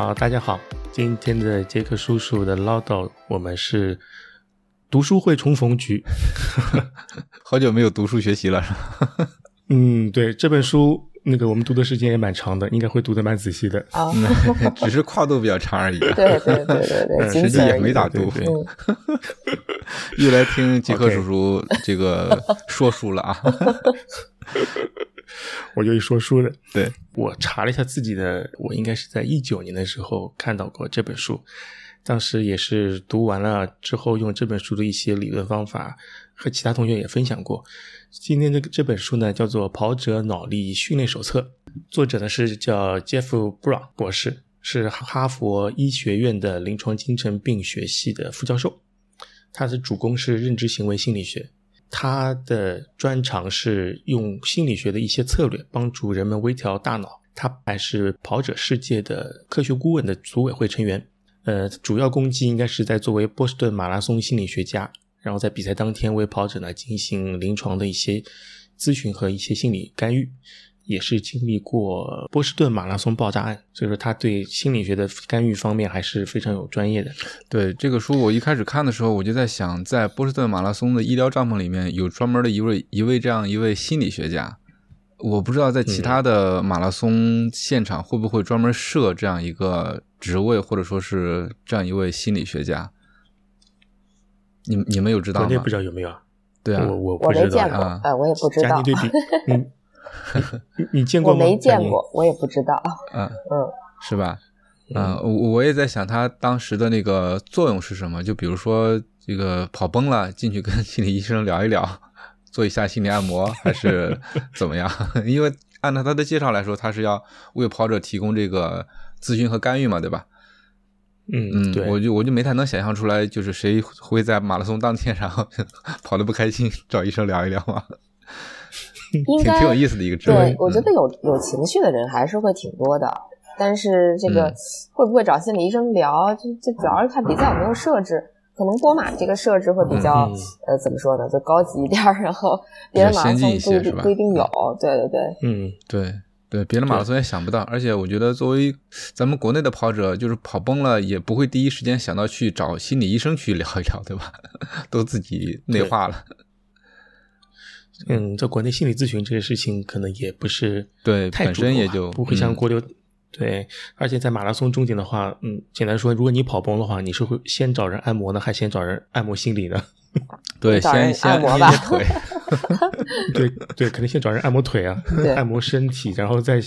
好，大家好，今天的杰克叔叔的唠叨，我们是读书会重逢局。好久没有读书学习了，是吧？嗯，对，这本书那个我们读的时间也蛮长的，应该会读的蛮仔细的。啊，只是跨度比较长而已，对对对对对，实际也没咋读。又来听杰克叔叔这个说书了啊！我就一说书的，对，我查了一下自己的，我应该是在一九年的时候看到过这本书，当时也是读完了之后，用这本书的一些理论方法和其他同学也分享过。今天这个这本书呢，叫做《跑者脑力训练手册》，作者呢是叫 Jeff Brown 博士，是哈佛医学院的临床精神病学系的副教授，他的主攻是认知行为心理学。他的专长是用心理学的一些策略帮助人们微调大脑。他还是跑者世界的科学顾问的组委会成员。呃，主要攻击应该是在作为波士顿马拉松心理学家，然后在比赛当天为跑者呢进行临床的一些咨询和一些心理干预，也是经历过波士顿马拉松爆炸案，所以说他对心理学的干预方面还是非常有专业的。对这个书，我一开始看的时候，我就在想，在波士顿马拉松的医疗帐篷里面有专门的一位一位这样一位心理学家。我不知道在其他的马拉松现场会不会专门设这样一个职位，或者说是这样一位心理学家。你们你们有知道吗国内不？知道有没有啊？对啊我，我我不知道没见过啊，呃，我也不知道 嗯，你你见过吗？我没见过，我也不知道。嗯，嗯，是吧？嗯，我我也在想他当时的那个作用是什么？就比如说这个跑崩了，进去跟心理医生聊一聊，做一下心理按摩，还是 怎么样？因为按照他的介绍来说，他是要为跑者提供这个咨询和干预嘛，对吧？嗯，嗯，我就我就没太能想象出来，就是谁会在马拉松当天，然后跑得不开心，找医生聊一聊嘛，应该挺挺有意思的一个职位对。，我觉嗯得有有情绪的人还是会挺多的，但是这个嗯会不会找心理医生聊，就就主要是看比赛有没有设置。可能波马这个设置会比较、呃怎么说呢，就高级一点儿，然后别的马拉先进松不一一些是吧定不一定有。对对对，嗯，对对，别的马拉松也想不到，而且我觉得作为咱们国内的跑者，就是跑崩了，也不会第一时间想到去找心理医生去聊一聊，对吧？都自己内化了。嗯，在国内心理咨询这个事情可能也不是对本太主流吧身也就不会像嗯国流。对，而且在马拉松终点的话，嗯，简单说，如果你跑崩的话，你是会先找人按摩呢，还先找人按摩心理呢？对，先先按摩吧 对对，肯定先找人按摩腿啊，按摩身体，然后再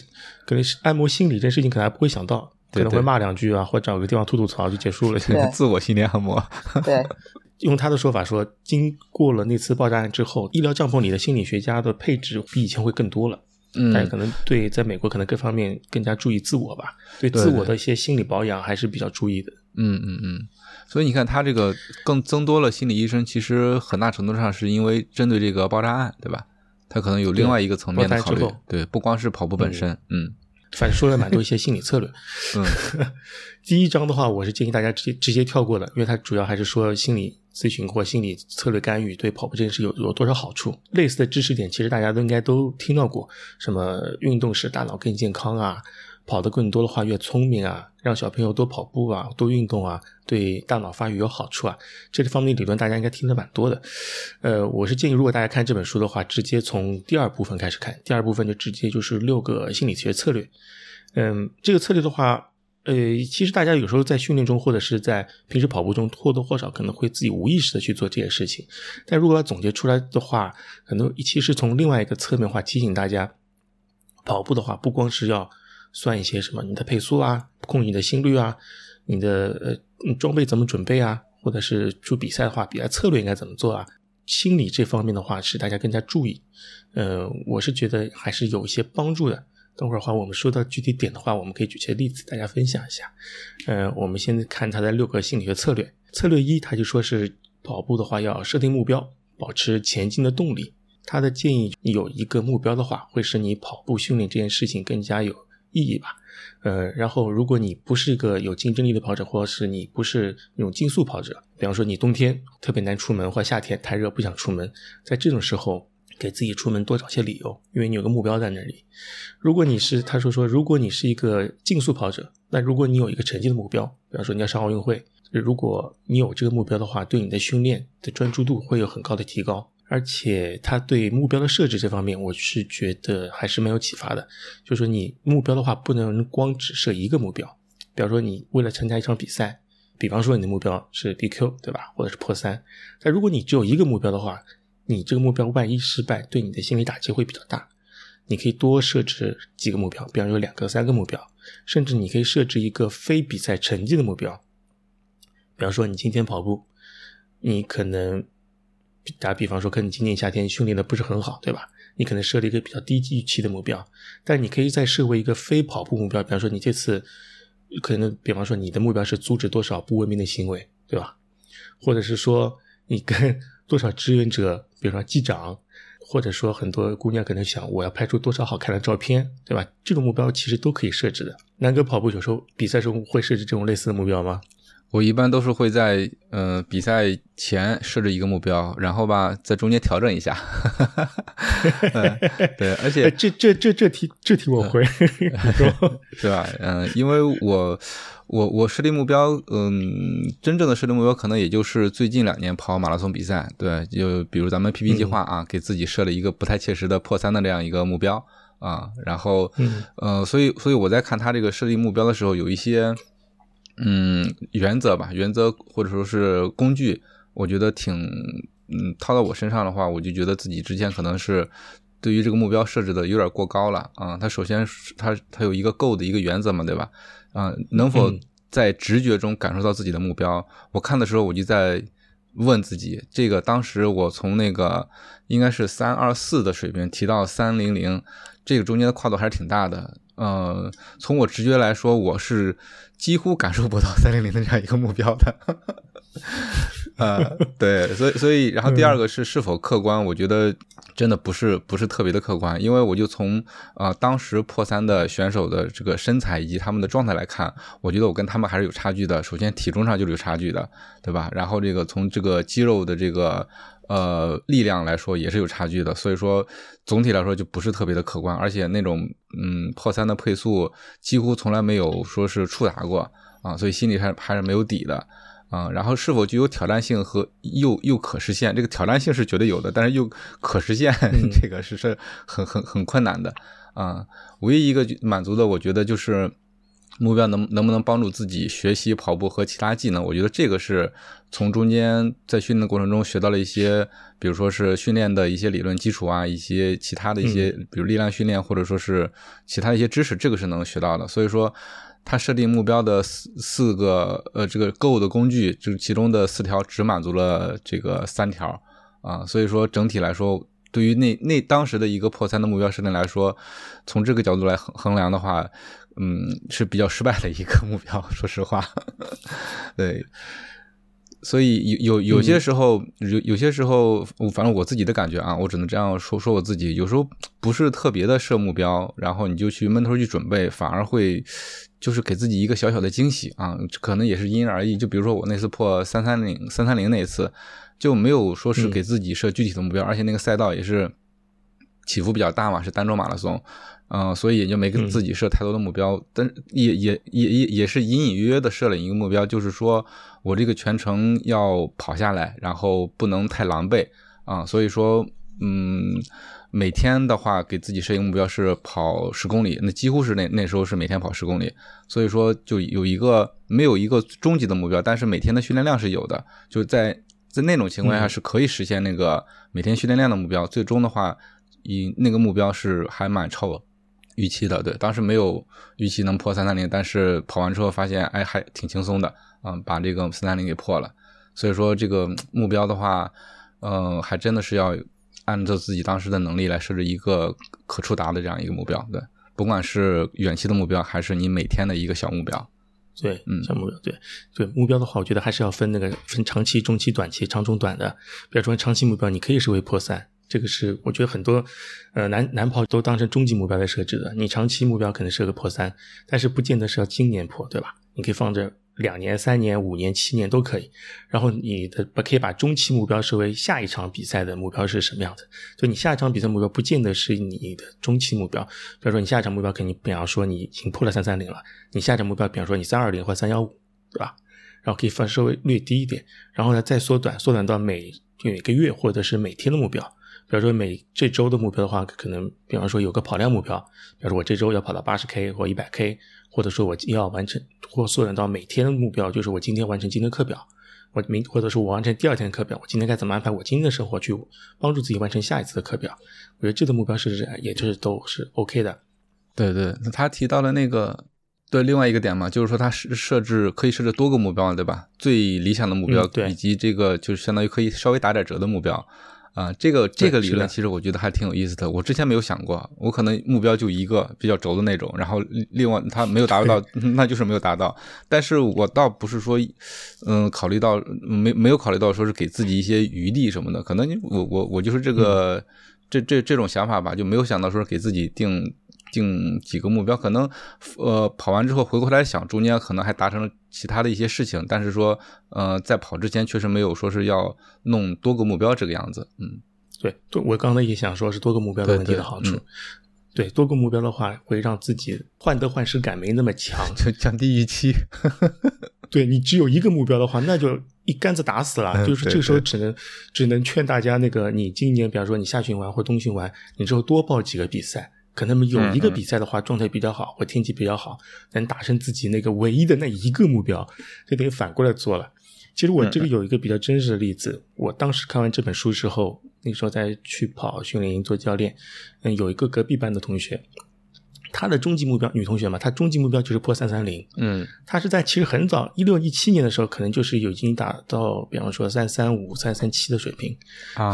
可能是按摩心理这事情，可能还不会想到，可能会骂两句啊，或找个地方吐吐槽就结束了。对自我心理按摩。对，用他的说法说，经过了那次爆炸案之后，医疗帐篷里的心理学家的配置比以前会更多了。但嗯可能对在美国可能各方面更加注意自我吧，对自我的一些心理保养还是比较注意的。嗯嗯嗯，所以你看，他这个更增多了心理医生，其实很大程度上是因为针对这个爆炸案，对吧？他可能有另外一个层面的考虑对，不光是跑步本身，嗯反正说了蛮多一些心理策略。嗯 第一章的话，我是建议大家直接直接跳过的，因为它主要还是说心理咨询或心理策略干预对跑步这件事有有多少好处。类似的知识点，其实大家都应该都听到过，什么运动使大脑更健康啊，跑得更多的话越聪明啊，让小朋友多跑步啊，多运动啊，对大脑发育有好处啊，这个方面理论大家应该听得蛮多的。呃，我是建议，如果大家看这本书的话，直接从第二部分开始看，第二部分就直接就是六个心理学策略。嗯，这个策略的话，呃，其实大家有时候在训练中或者是在平时跑步中或多或少可能会自己无意识的去做这些事情，但如果要总结出来的话，可能其实从另外一个侧面的话提醒大家，跑步的话不光是要算一些什么你的配速啊，控制你的心率啊，你的呃装备怎么准备啊，或者是出比赛的话，比赛策略应该怎么做啊，心理这方面的话是大家更加注意，呃，我是觉得还是有一些帮助的。等会儿的话，我们说到具体点的话，我们可以举些例子，大家分享一下。呃，我们先看他的六个心理学策略。策略一，他就说是跑步的话要设定目标，保持前进的动力。他的建议有一个目标的话，会使你跑步训练这件事情更加有意义吧。呃，然后如果你不是一个有竞争力的跑者，或者是你不是那种竞速跑者，比方说你冬天特别难出门，或夏天太热不想出门，在这种时候，给自己出门多找些理由，因为你有个目标在那里。如果你是他说说，如果你是一个竞速跑者，那如果你有一个成绩的目标，比方说你要上奥运会，如果你有这个目标的话，对你的训练的专注度会有很高的提高。而且他对目标的设置这方面，我是觉得还是蛮有启发的。就是说你目标的话，不能光只设一个目标。比方说你为了参加一场比赛，比方说你的目标是 BQ，对吧？或者是破三。但如果你只有一个目标的话，你这个目标万一失败，对你的心理打击会比较大。你可以多设置几个目标，比方说两个、三个目标，甚至你可以设置一个非比赛成绩的目标。比方说你今天跑步，你可能。打比方说，可能今年夏天训练的不是很好，对吧？你可能设立一个比较低预期的目标，但你可以再设为一个非跑步目标，比方说你这次可能，比方说你的目标是阻止多少不文明的行为，对吧？或者是说你跟多少志愿者，比如说机长，或者说很多姑娘可能想我要拍出多少好看的照片，对吧？这种目标其实都可以设置的。南哥跑步有时候比赛时候会设置这种类似的目标吗？我一般都是会在呃比赛前设置一个目标，然后吧在中间调整一下。对，而且 这这这这题这题我会，对吧？嗯，因为我我我设立目标，嗯，真正的设立目标可能也就是最近两年跑马拉松比赛。对，就比如咱们 PP 计划啊，给自己设了一个不太切实的破三的这样一个目标啊，然后呃，所以所以我在看他这个设立目标的时候，有一些。嗯，原则吧，原则或者说是工具，我觉得挺嗯套到我身上的话，我就觉得自己之前可能是对于这个目标设置的有点过高了啊。它首先它它有一个够的一个原则嘛，对吧？啊，能否在直觉中感受到自己的目标？我看的时候我就在问自己，这个当时我从那个应该是三二四的水平提到三零零，这个中间的跨度还是挺大的。嗯，从我直觉来说，我是几乎感受不到三零零的这样一个目标的。呃，对，所以所以，然后第二个是是否客观，我觉得真的不是不是特别的客观，因为我就从呃当时破三的选手的这个身材以及他们的状态来看，我觉得我跟他们还是有差距的。首先体重上就是有差距的，对吧？然后这个从这个肌肉的这个。呃，力量来说也是有差距的，所以说总体来说就不是特别的可观，而且那种嗯破三的配速几乎从来没有说是触达过啊，所以心里还还是没有底的啊。然后是否具有挑战性和又又可实现？这个挑战性是绝对有的，但是又可实现，这个是是很很很困难的啊。唯一一个满足的，我觉得就是。目标能能不能帮助自己学习跑步和其他技能？我觉得这个是从中间在训练的过程中学到了一些，比如说是训练的一些理论基础啊，一些其他的一些，比如力量训练或者说是其他一些知识，这个是能学到的。所以说，他设定目标的四四个呃这个购物的工具，就是其中的四条只满足了这个三条啊。所以说整体来说，对于那那当时的一个破三的目标设定来说，从这个角度来衡衡量的话。嗯，是比较失败的一个目标，说实话，对，所以有有有些时候，有有些时候，反正我自己的感觉啊，我只能这样说说我自己，有时候不是特别的设目标，然后你就去闷头去准备，反而会就是给自己一个小小的惊喜啊，可能也是因人而异。就比如说我那次破三三零三三零那一次，就没有说是给自己设具体的目标，而且那个赛道也是起伏比较大嘛，是单周马拉松。嗯，所以也就没给自己设太多的目标，但也也也也也是隐隐约约的设了一个目标，就是说我这个全程要跑下来，然后不能太狼狈啊。所以说，嗯，每天的话给自己设一个目标是跑十公里，那几乎是那那时候是每天跑十公里。所以说就有一个没有一个终极的目标，但是每天的训练量是有的，就在在那种情况下是可以实现那个每天训练量的目标。最终的话，以那个目标是还蛮超。预期的对，当时没有预期能破三三零，但是跑完之后发现，哎，还挺轻松的，嗯，把这个三三零给破了。所以说这个目标的话，嗯，还真的是要按照自己当时的能力来设置一个可触达的这样一个目标，对，不管是远期的目标，还是你每天的一个小目标，对，嗯，小目标，对，对，目标的话，我觉得还是要分那个分长期、中期、短期、长中短的。比如说长期目标，你可以设为破三。这个是我觉得很多，呃，男男跑都当成终极目标来设置的。你长期目标可能设个破三，但是不见得是要今年破，对吧？你可以放着两年、三年、五年、七年都可以。然后你的把可以把中期目标设为下一场比赛的目标是什么样子？就你下一场比赛目标不见得是你的中期目标。比如说你下一场目标肯定，比方说你已经破了三三零了，你下一场目标比方说你三二零或三幺五，对吧？然后可以放稍微略低一点，然后呢再缩短，缩短到每每个月或者是每天的目标。比如说每这周的目标的话，可能比方说有个跑量目标，比如说我这周要跑到八十 K 或一百 K，或者说我要完成或缩短到每天的目标，就是我今天完成今天课表，我明或者说我完成第二天的课表，我今天该怎么安排我今天的生活去帮助自己完成下一次的课表？我觉得这个目标是也就是都是 OK 的。对对，那他提到了那个对另外一个点嘛，就是说他设设置可以设置多个目标，对吧？最理想的目标以及这个就是相当于可以稍微打点折的目标。啊，这个这个理论其实我觉得还挺有意思的。我之前没有想过，我可能目标就一个比较轴的那种，然后另外他没有达到，那就是没有达到。但是我倒不是说，嗯，考虑到没没有考虑到说是给自己一些余地什么的，可能我我我就是这个这这这种想法吧，就没有想到说给自己定。定几个目标，可能呃跑完之后回过来想，中间可能还达成了其他的一些事情，但是说呃在跑之前确实没有说是要弄多个目标这个样子。嗯，对，我刚才也想说是多个目标的问题的好处。对，多个目标的话会让自己患得患失感没那么强，就降低预期。对你只有一个目标的话，那就一竿子打死了。就是这个时候只能只能劝大家，那个你今年比方说你夏训完或冬训完，你之后多报几个比赛。可能有一个比赛的话，状态比较好，或天气比较好，能达成自己那个唯一的那一个目标，就等于反过来做了。其实我这个有一个比较真实的例子，我当时看完这本书之后，那时候在去跑训练营做教练，嗯，有一个隔壁班的同学，他的终极目标，女同学嘛，她终极目标就是破三三零，嗯，她是在其实很早一六一七年的时候，可能就是已经达到，比方说三三五、三三七的水平，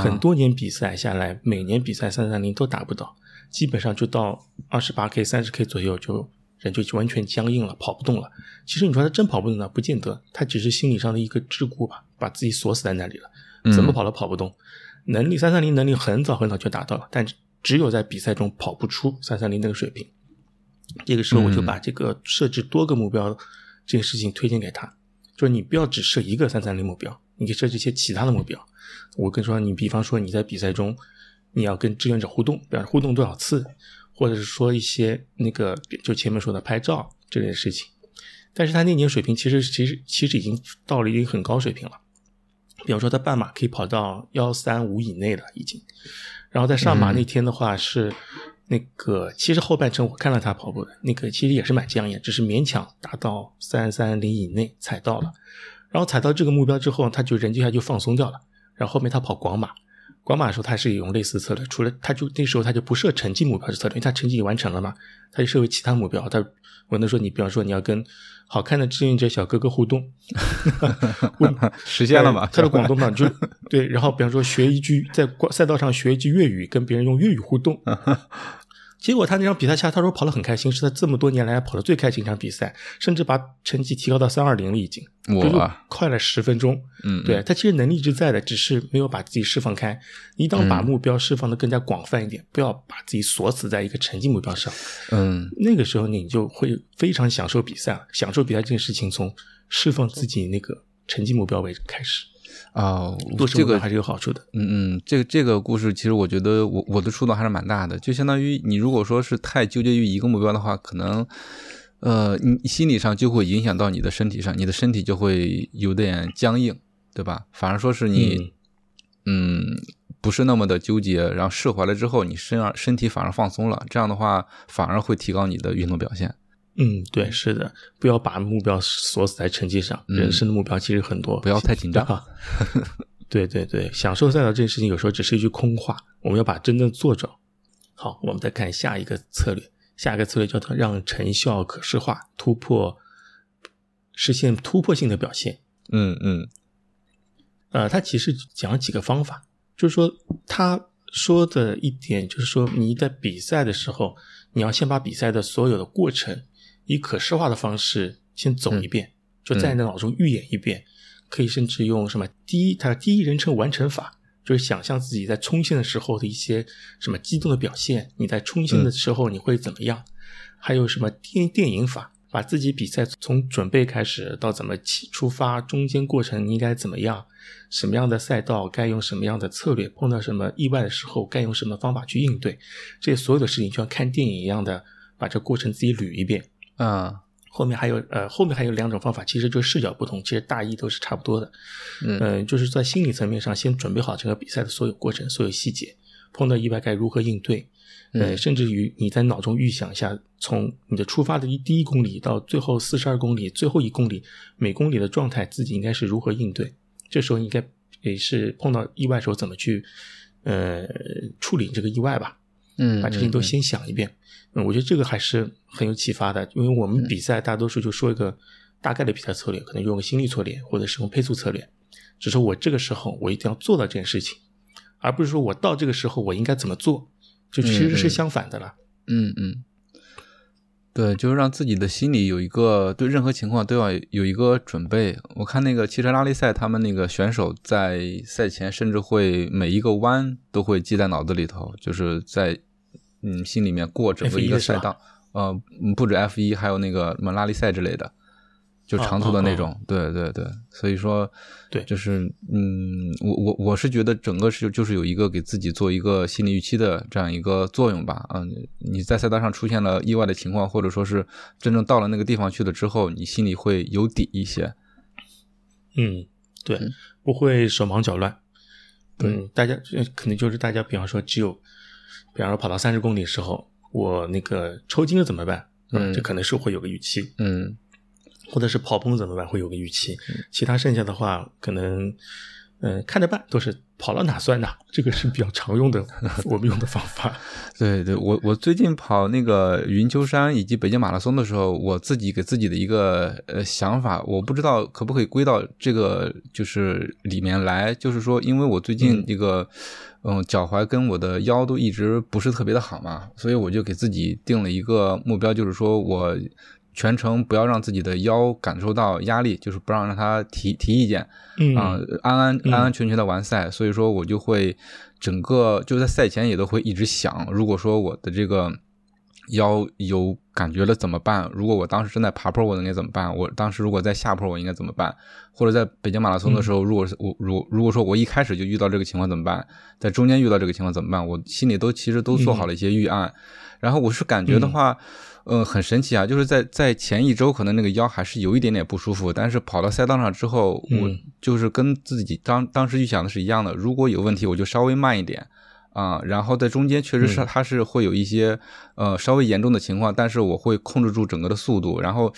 很多年比赛下来，每年比赛三三零都达不到。基本上就到二十八 K、三十 K 左右，就人就完全僵硬了，跑不动了。其实你说他真跑不动呢，不见得，他只是心理上的一个桎梏吧，把自己锁死在那里了，怎么跑都跑不动。能力三三零能力很早很早就达到了，但只有在比赛中跑不出三三零那个水平。这个时候我就把这个设置多个目标这个事情推荐给他，就是你不要只设一个三三零目标，你可以设置一些其他的目标。我跟你说，你比方说你在比赛中。你要跟志愿者互动，比方互动多少次，或者是说一些那个就前面说的拍照这类的事情。但是他那年水平其实其实其实已经到了一个很高水平了，比方说他半马可以跑到幺三五以内了已经。然后在上马那天的话是那个其实后半程我看了他跑步的那个其实也是蛮僵硬，只是勉强达到三三零以内踩到了。然后踩到这个目标之后，他就人就下就放松掉了。然后后面他跑广马。广马的时候，他是用类似策略，除了他就那时候他就不设成绩目标的策略，因为他成绩完成了嘛，他就设为其他目标。他我能说你，比方说你要跟好看的志愿者小哥哥互动，实现了嘛？他的广东嘛，就对。然后比方说学一句在赛道上学一句粤语，跟别人用粤语互动。结果他那场比赛下，他说跑得很开心，是他这么多年来跑的最开心一场比赛，甚至把成绩提高到三二零了，已经，哇，快了十分钟。嗯，对他其实能力一直在的，只是没有把自己释放开。一旦把目标释放的更加广泛一点，不要把自己锁死在一个成绩目标上。嗯，那个时候你就会非常享受比赛，享受比赛这件事情从释放自己那个成绩目标为开始。啊，这个还是有好处的。嗯嗯，这个这个故事其实我觉得我我的触动还是蛮大的。就相当于你如果说是太纠结于一个目标的话，可能呃你心理上就会影响到你的身体上，你的身体就会有点僵硬，对吧？反而说是你嗯不是那么的纠结，然后释怀了之后，你身上身体反而放松了，这样的话反而会提高你的运动表现。嗯，对，是的，不要把目标锁死在成绩上。人生的目标其实很多，不要太紧张。对对对，享受赛道这件事情有时候只是一句空话，我们要把真正做着。好，我们再看下一个策略，下一个策略叫做让成效可视化，突破，实现突破性的表现。嗯嗯，呃，他其实讲几个方法，就是说他说的一点就是说你在比赛的时候，你要先把比赛的所有的过程。以可视化的方式先走一遍，就在你的脑中预演一遍，可以甚至用什么第一，它第一人称完成法，就是想象自己在冲线的时候的一些什么激动的表现，你在冲线的时候你会怎么样？还有什么电电影法，把自己比赛从准备开始到怎么起出发，中间过程应该怎么样，什么样的赛道该用什么样的策略，碰到什么意外的时候该用什么方法去应对，这些所有的事情就像看电影一样的把这过程自己捋一遍。嗯后面还有呃，后面还有两种方法，其实就是视角不同，其实大意都是差不多的。嗯嗯、就是在心理层面上先准备好整个比赛的所有过程、所有细节，碰到意外该如何应对。呃，嗯甚至于你在脑中预想一下，从你的出发的第一公里到最后四十二公里，最后一公里每公里的状态，自己应该是如何应对。这时候应该也是碰到意外的时候怎么去呃处理这个意外吧。嗯，把这些情都先想一遍。嗯，我觉得这个还是很有启发的，因为我们比赛大多数就说一个大概的比赛策略，可能用个心率策略或者使用配速策略，只是我这个时候我一定要做到这件事情，而不是说我到这个时候我应该怎么做，就其实是相反的了。嗯嗯，对，就是让自己的心里有一个对任何情况都要有一个准备。我看那个汽车拉力赛，他们那个选手在赛前甚至会每一个弯都会记在脑子里头，就是在嗯心里面过整个一个赛道。呃，嗯不止 F 一，还有那个什么拉力赛之类的，就哦长途的那种。对对对，所以说，对就是嗯，我我我是觉得整个是就是有一个给自己做一个心理预期的这样一个作用吧。嗯，你在赛道上出现了意外的情况，或者说是真正到了那个地方去了之后，你心里会有底一些。嗯，对，嗯不会手忙脚乱。对嗯，大家呃可能就是大家，比方说只有，比方说跑到三十公里的时候，我那个抽筋了怎么办？嗯这可能是会有个预期。嗯或者是跑崩怎么办？会有个预期。其他剩下的话，可能嗯、呃看着办，都是跑到哪算哪，这个是比较常用的 我们用的方法。对对，我我最近跑那个云丘山以及北京马拉松的时候，我自己给自己的一个呃想法，我不知道可不可以归到这个就是里面来，就是说，因为我最近嗯这个嗯脚踝跟我的腰都一直不是特别的好嘛，所以我就给自己定了一个目标，就是说我全程不要让自己的腰感受到压力，就是不让让他提提意见，嗯啊、安安嗯安安全全的完赛，所以说我就会整个就在赛前也都会一直想，如果说我的这个腰有感觉了怎么办？如果我当时正在爬坡，我应该怎么办？我当时如果在下坡，我应该怎么办？或者在北京马拉松的时候，如果是我如如果说我一开始就遇到这个情况怎么办？在中间遇到这个情况怎么办？我心里都其实都做好了一些预案。然后我是感觉的话，呃，很神奇啊，就是在在前一周可能那个腰还是有一点点不舒服，但是跑到赛道上之后，我嗯就是跟自己当当时预想的是一样的，如果有问题我就稍微慢一点。啊、然后在中间确实是嗯它是会有一些、呃稍微严重的情况，但是我会控制住整个的速度，然后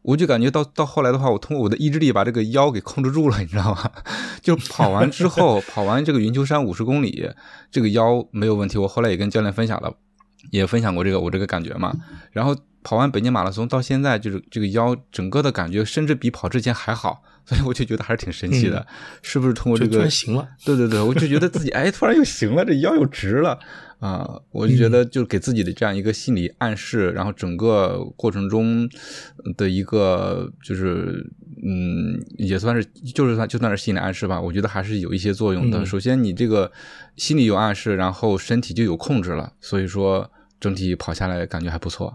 我就感觉到到后来的话，我通过我的意志力把这个腰给控制住了，你知道吗？就跑完之后，跑完这个云丘山五十公里，这个腰没有问题。我后来也跟教练分享了，也分享过这个我这个感觉嘛。然后跑完北京马拉松到现在，就是这个腰整个的感觉，甚至比跑之前还好，所以我就觉得还是挺神奇的，是不是通过这个突个然行了。对对对，我就觉得自己 哎，突然又行了，这腰又直了啊！我就觉得就给自己的这样一个心理暗示，然后整个过程中的一个就是嗯，也算是就是算就算是心理暗示吧，我觉得还是有一些作用的。嗯首先，你这个心理有暗示，然后身体就有控制了，所以说整体跑下来感觉还不错。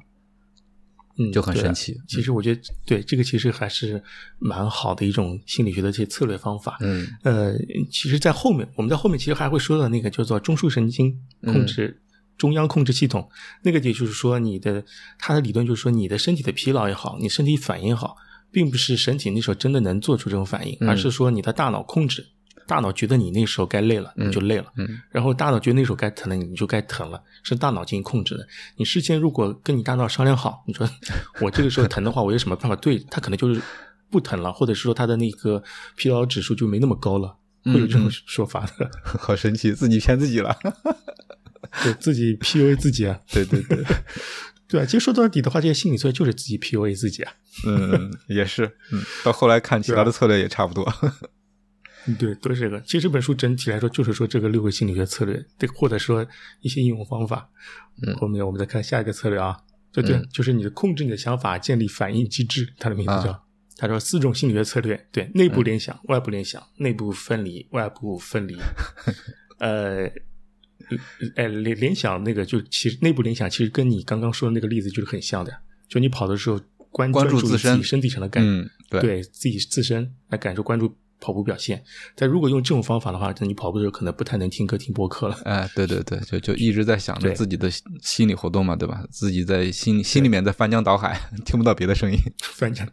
嗯，就很神奇其实我觉得，对这个其实还是蛮好的一种心理学的这些策略方法。嗯呃，其实，在后面我们在后面其实还会说到那个叫做中枢神经控制、中央控制系统，那个也就是说，你的它的理论就是说，你的身体的疲劳也好，你身体反应也好，并不是身体那时候真的能做出这种反应，嗯而是说你的大脑控制。大脑觉得你那时候该累了，你就累了；嗯。然后大脑觉得那时候该疼了，你就该疼了，是大脑进行控制的。你事先如果跟你大脑商量好，你说 我这个时候疼的话，我有什么办法对他可能就是不疼了，或者是说他的那个疲劳指数就没那么高了，会有这种嗯说法的，好神奇，自己骗自己了。对自己 PUA 自己啊，对对对，对啊，其实说到底的话，这些心理策略就是自己 PUA 自己啊，嗯，也是，嗯，到后来看其他的策略也差不多。嗯对，都是这个。其实这本书整体来说就是说这个六个心理学策略，对，或者说一些应用方法。嗯后面我们再看下一个策略啊，对对，嗯就是你的控制你的想法，建立反应机制，它的名字叫。啊他说四种心理学策略，对，内部联想、外部联想、内部分离、外部分离。呃，呃，联联想那个就其实内部联想其实跟你刚刚说的那个例子就是很像的，就你跑的时候关关注注自身己身体上的感，对自己自身来感受关注跑步表现。但如果用这种方法的话，那你跑步的时候可能不太能听歌听播客了。哎，对对对，就就一直在想着自己的心心理活动嘛，对吧？自己在心心里面在翻江倒海，听不到别的声音。翻江，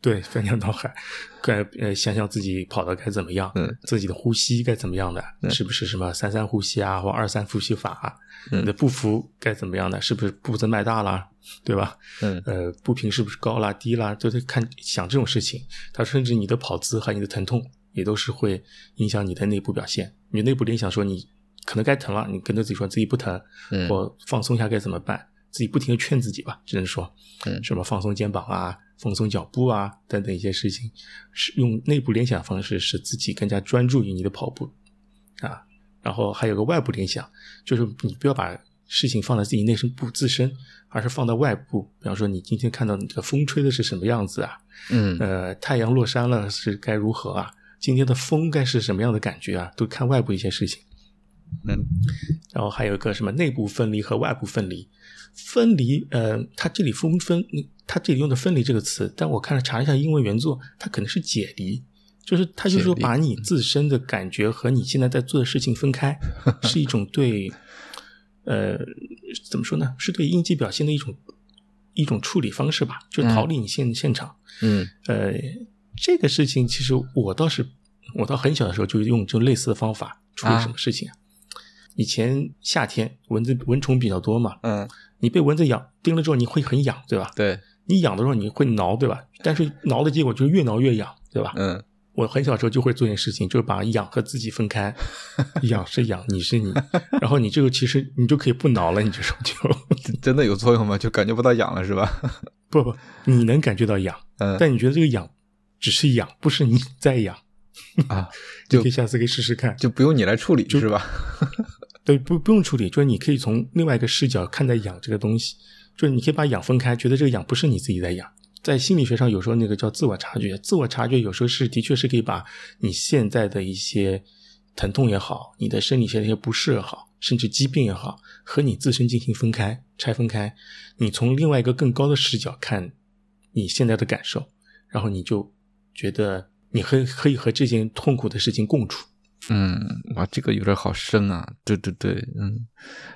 对，翻江倒海，该呃想想自己跑的该怎么样，嗯，自己的呼吸该怎么样的，是不是什么三三呼吸啊，或二三呼吸法啊？嗯你的步幅该怎么样的？是不是步子迈大了，对吧？嗯呃，步频是不是高啦、低啦，都得看想这种事情。它甚至你的跑姿和你的疼痛也都是会影响你的内部表现。你内部联想说你可能该疼了，你跟着自己说自己不疼，嗯或放松一下该怎么办？自己不停的劝自己吧，只能说，嗯什么放松肩膀啊、放松脚步啊等等一些事情，是用内部联想方式使自己更加专注于你的跑步啊。然后还有个外部联想，就是你不要把事情放在自己内身不自身，而是放到外部。比方说，你今天看到你这个风吹的是什么样子啊？嗯呃，太阳落山了是该如何啊？今天的风该是什么样的感觉啊？都看外部一些事情。嗯然后还有一个什么内部分离和外部分离。分离，呃，它这里分分，它这里用的“分离”这个词，但我看了查了一下英文原作，它可能是解离，就是它就是说把你自身的感觉和你现在在做的事情分开，是一种对，呃，怎么说呢？是对应激表现的一种一种处理方式吧，就逃离你现、现场。嗯呃，这个事情其实我倒是，我到很小的时候就用这种类似的方法处理啊什么事情啊。以前夏天蚊子蚊虫比较多嘛，嗯，你被蚊子咬叮了之后你会很痒，对吧？对，你痒的时候你会挠，对吧？但是挠的结果就是越挠越痒，对吧？嗯我很小时候就会做一件事情，就是把痒和自己分开，痒是痒，你是你，然后你这个其实你就可以不挠了，你这时候就 真的有作用吗？就感觉不到痒了是吧？不不，你能感觉到痒，嗯但你觉得这个痒只是痒，不是你在痒，啊，你就可以下次可以试试看。就不用你来处理是吧？对，不不用处理，就是你可以从另外一个视角看待痒这个东西，就是你可以把痒分开，觉得这个痒不是你自己在痒。在心理学上，有时候那个叫自我察觉，自我察觉有时候是的确是可以把你现在的一些疼痛也好，你的生理上的一些不适也好，甚至疾病也好，和你自身进行分开、拆分开。你从另外一个更高的视角看你现在的感受，然后你就觉得你可以可以和这件痛苦的事情共处。嗯，哇，这个有点好深啊！对对对，嗯，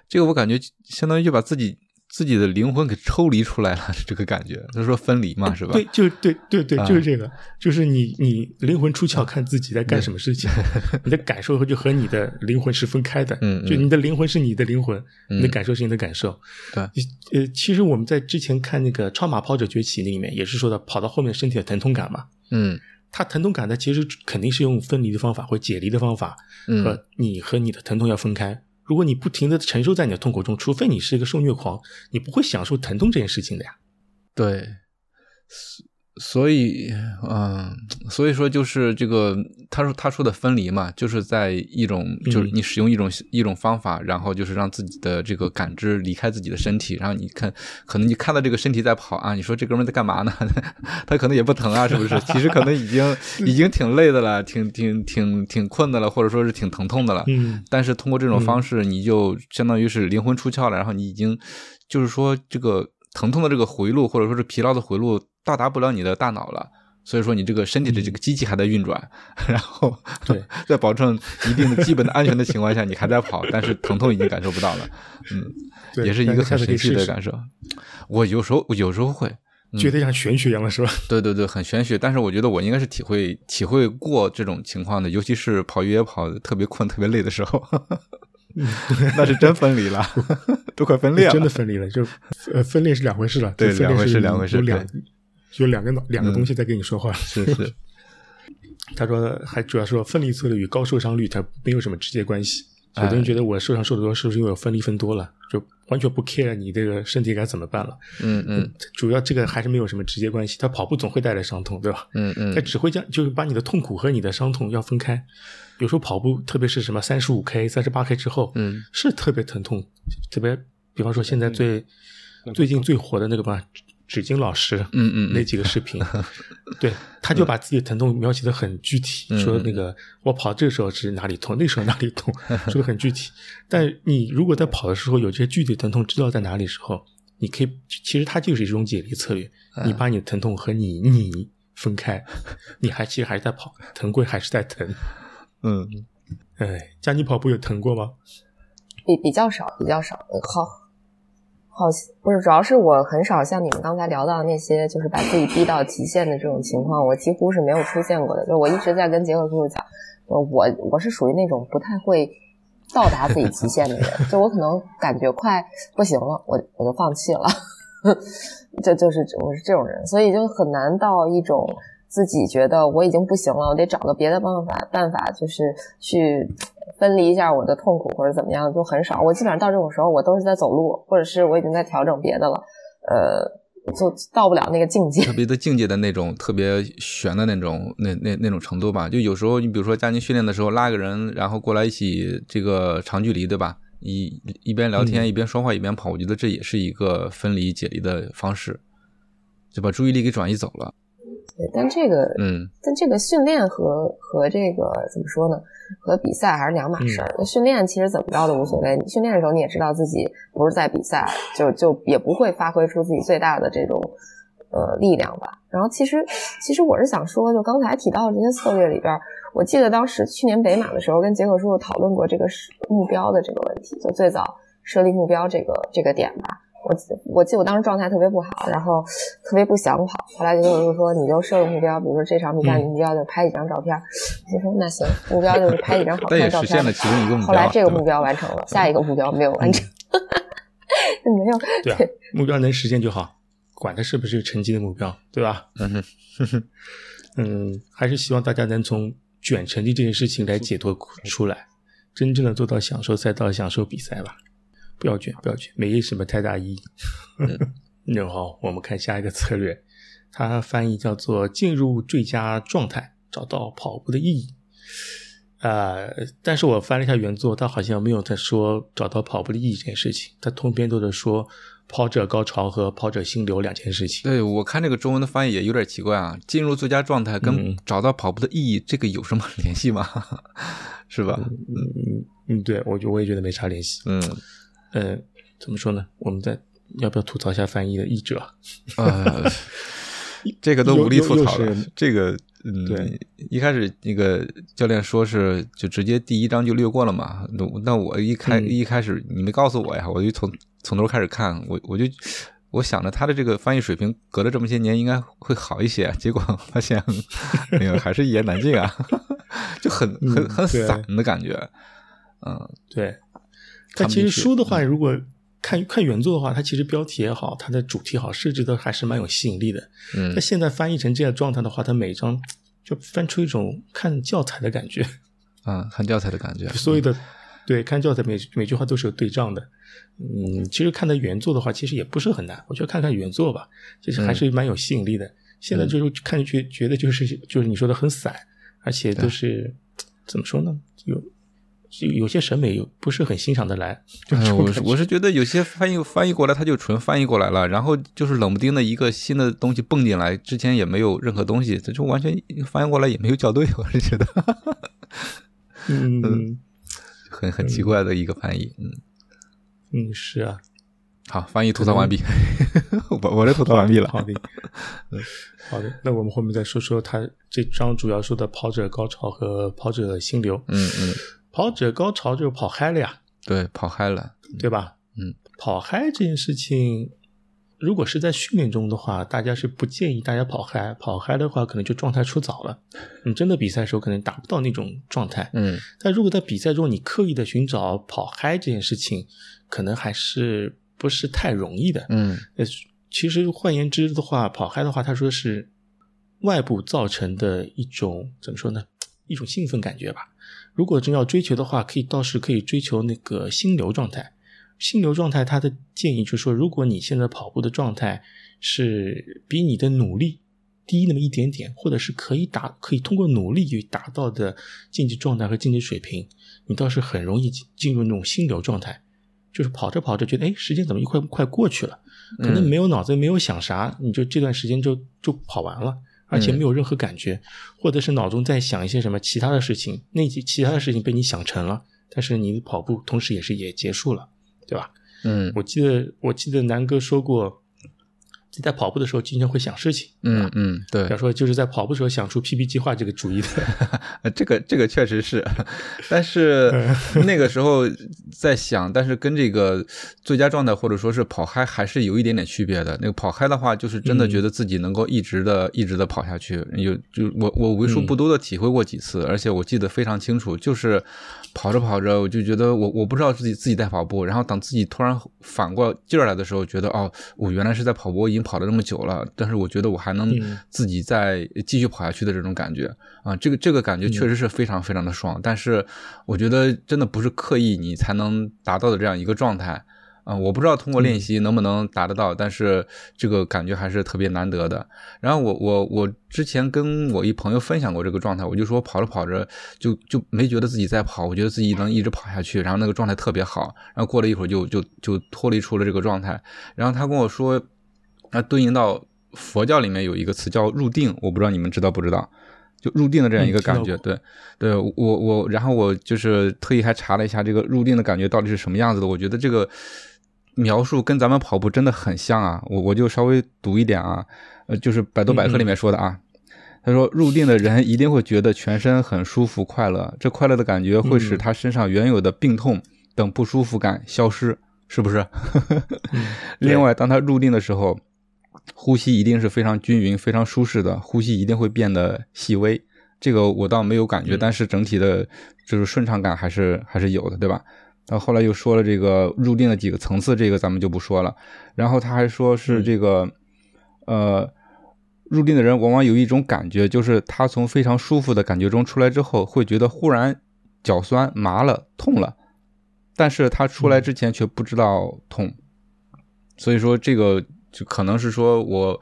这个我感觉相当于就把自己自己的灵魂给抽离出来了，这个感觉，他说分离嘛，是吧？对，就对对对，啊就是这个，就是你你灵魂出窍，看自己在干什么事情，你的感受就和你的灵魂是分开的。嗯嗯就你的灵魂是你的灵魂，嗯你的感受是你的感受。对呃，其实我们在之前看那个《超马跑者崛起》那里面也是说的，跑到后面身体的疼痛感嘛，嗯它疼痛感呢，其实肯定是用分离的方法或解离的方法，嗯和你和你的疼痛要分开。如果你不停的承受在你的痛苦中，除非你是一个受虐狂，你不会享受疼痛这件事情的呀。对，所所以，嗯，所以说就是这个，他说他说的分离嘛，就是在一种，就是你使用一种、一种方法，然后就是让自己的这个感知离开自己的身体，然后你看，可能你看到这个身体在跑啊，你说这哥们在干嘛呢？他可能也不疼啊，是不是？其实可能已经 已经挺累的了，挺挺挺挺困的了，或者说是挺疼痛的了。嗯但是通过这种方式，你就相当于是灵魂出窍了，然后你已经就是说这个疼痛的这个回路，或者说是疲劳的回路到达不了你的大脑了。所以说，你这个身体的这个机器还在运转，然后对，在保证一定的基本的安全的情况下，你还在跑，但是疼痛已经感受不到了。嗯，对也是一个很神奇的感受。我有时候有时候会，觉得像玄学一样的，是吧？对对对，很玄学，但是我觉得我应该是体会体会过这种情况的，尤其是跑越野跑特别困、特别累的时候，那是真分离了，都快分裂了，真的分离了，就呃分裂是两回事了。对分裂两回事是两回事有两有两个脑两个东西在跟你说话。是是，他说还主要说分离策略与高受伤率它没有什么直接关系。有的人哎觉得我受伤受的多，是不是因为我分离分多了，就完全不 care 你这个身体该怎么办了？嗯嗯主要这个还是没有什么直接关系。他跑步总会带来伤痛，对吧？嗯嗯他只会将就是把你的痛苦和你的伤痛要分开。有时候跑步，特别是什么三十五 K、三十八 K 之后，嗯，是特别疼痛，特别，比方说现在最、最近最火的那个吧，纸巾老师，嗯嗯嗯那几个视频，对，他就把自己的疼痛描写的很具体，嗯说那个我跑这时候是哪里痛，那时候哪里痛，说的很具体。但你如果在跑的时候有这些具体疼痛知道在哪里的时候，你可以，其实它就是一种解离策略，嗯你把你的疼痛和你你分开，你还其实还是在跑，疼归还是在疼。嗯，哎，佳妮跑步有疼过吗？比比较少，比较少。呃好，好不是，主要是我很少像你们刚才聊到的那些，就是把自己逼到极限的这种情况，我几乎是没有出现过的。就我一直在跟杰克叔叔讲，呃我我是属于那种不太会到达自己极限的人，就我可能感觉快不行了，我我就放弃了。这就是我是这种人，所以就很难到一种自己觉得我已经不行了，我得找个别的办法办法，就是去分离一下我的痛苦或者怎么样，就很少。我基本上到这种时候，我都是在走路，或者是我已经在调整别的了，呃，就到不了那个境界。特别的境界的那种特别悬的那种那那那种程度吧。就有时候你比如说家庭训练的时候拉个人，然后过来一起这个长距离，对吧？一一边聊天、嗯一边说话一边跑，我觉得这也是一个分离解离的方式，就把注意力给转移走了。对，但这个，嗯但这个训练和和这个怎么说呢？和比赛还是两码事儿。那训练其实怎么着都无所谓，你训练的时候你也知道自己不是在比赛，就就也不会发挥出自己最大的这种呃力量吧。然后其实其实我是想说，就刚才提到的这些策略里边儿，我记得当时去年北马的时候跟杰克叔叔讨论过这个是目标的这个问题，就最早设立目标这个这个点吧。我我记得我当时状态特别不好，然后特别不想跑。后来杰克叔叔说，你就设个目标，比如说这场比赛，嗯你目标就拍几张照片。我就说那行，目标就是拍几张好 看的照片。但也实现了其中一个目标后来这个目标完成了，下一个目标没有完成，没有对啊，目标能实现就好，管它是不是成绩的目标，对吧？嗯哼，嗯，还是希望大家能从卷成绩这件事情来解脱出来，真正的做到享受赛道、享受比赛吧。不要卷，不要卷，没什么太大意义。那好，我们看下一个策略，它翻译叫做“进入最佳状态，找到跑步的意义”。呃，但是我翻了一下原作，他好像没有在说找到跑步的意义这件事情，他通篇都在说跑者高潮和跑者心流两件事情。对我看这个中文的翻译也有点奇怪啊，进入最佳状态跟嗯找到跑步的意义，这个有什么 联系吗？是吧？嗯嗯，对，我就我也觉得没啥联系。嗯，呃，怎么说呢？我们在要不要吐槽一下翻译的译者？呃，这个都无力吐槽了。这个，嗯，对，一开始那个教练说是就直接第一章就略过了嘛。那那我一开、嗯一开始你没告诉我呀，我就从从头开始看，我我就我想着他的这个翻译水平隔了这么些年应该会好一些，结果发现 没有，还是一言难尽啊，就很很嗯很散的感觉。嗯，对，但其实书的话，如果看看原作的话，它其实标题也好，它的主题好，设置的还是蛮有吸引力的。嗯那现在翻译成这样状态的话，它每一章就翻出一种看教材的感觉，嗯，看教材的感觉。所有的对看教材每每句话都是有对仗的。嗯，其实看的原作的话，其实也不是很难，我觉得看看原作吧，其实还是蛮有吸引力的。现在就是看觉觉得就是就是你说的很散，而且都是怎么说呢？有有有些审美又不是很欣赏的来。我是我是觉得有些翻译翻译过来，它就纯翻译过来了，然后就是冷不丁的一个新的东西蹦进来，之前也没有任何东西，这就完全翻译过来也没有校对，我是觉得嗯 很很奇怪的一个翻译。嗯，嗯是啊，好，翻译吐槽完毕，我我这吐槽完毕了。好的，嗯，好的。那我们后面再说说他这章主要说的跑者高潮和跑者心流。嗯嗯，跑者高潮就是跑嗨了呀，对，跑嗨了。对吧？嗯，跑嗨这件事情，如果是在训练中的话，大家是不建议大家跑嗨。跑嗨的话，可能就状态出早了。你真的比赛的时候，可能达不到那种状态。嗯但如果在比赛中你刻意的寻找跑嗨这件事情，可能还是不是太容易的。嗯呃，其实换言之的话，跑嗨的话，他说是外部造成的一种怎么说呢？一种兴奋感觉吧。如果真要追求的话，可以倒是可以追求那个心流状态。心流状态，他的建议就是说，如果你现在跑步的状态是比你的努力低那么一点点，或者是可以达可以通过努力去达到的竞技状态和竞技水平，你倒是很容易进入那种心流状态。就是跑着跑着觉得，哎，时间怎么一快快过去了？可能没有脑子，没有想啥，你就这段时间就就跑完了，而且没有任何感觉，或者是脑中在想一些什么其他的事情，那些其他的事情被你想成了，但是你的跑步同时也是也结束了，对吧？嗯我记得我记得南哥说过，在跑步的时候经常会想事情，嗯嗯，对比方，说就是在跑步的时候想出 PP 计划这个主意的。呃这个这个确实是，但是那个时候在想，但是跟这个最佳状态或者说是跑嗨还是有一点点区别的。那个跑嗨的话，就是真的觉得自己能够一直的、一直的跑下去。有就我我为数不多的体会过几次，而且我记得非常清楚，就是跑着跑着，我就觉得我我不知道自己自己在跑步，然后等自己突然反过劲儿来的时候，觉得哦，我原来是在跑步，我已经跑了这么久了，但是我觉得我还能嗯自己再继续跑下去的这种感觉啊，这个这个感觉确实是非常非常的爽，但是我觉得真的不是刻意你才能达到的这样一个状态。啊、我不知道通过练习能不能达得到，但是这个感觉还是特别难得的。然后我我我之前跟我一朋友分享过这个状态，我就说跑着跑着就就没觉得自己在跑，我觉得自己能一直跑下去，然后那个状态特别好。然后过了一会儿就就就脱离出了这个状态。然后他跟我说，那对应到佛教里面有一个词叫入定，我不知道你们知道不知道？就入定的这样一个感觉，嗯对，对我我，然后我就是特意还查了一下这个入定的感觉到底是什么样子的，我觉得这个描述跟咱们跑步真的很像啊，我我就稍微读一点啊，呃，就是百度百科里面说的啊，他说入定的人一定会觉得全身很舒服快乐，这快乐的感觉会使嗯他身上原有的病痛等不舒服感消失，是不是？另外，当他入定的时候，呼吸一定是非常均匀、非常舒适的，呼吸一定会变得细微。这个我倒没有感觉，嗯但是整体的就是顺畅感还是还是有的，对吧？到后来又说了这个入定的几个层次，这个咱们就不说了。然后他还说是这个，呃，入定的人往往有一种感觉，就是他从非常舒服的感觉中出来之后，会觉得忽然脚酸、麻了、痛了，但是他出来之前却不知道痛。所以说这个就可能是说我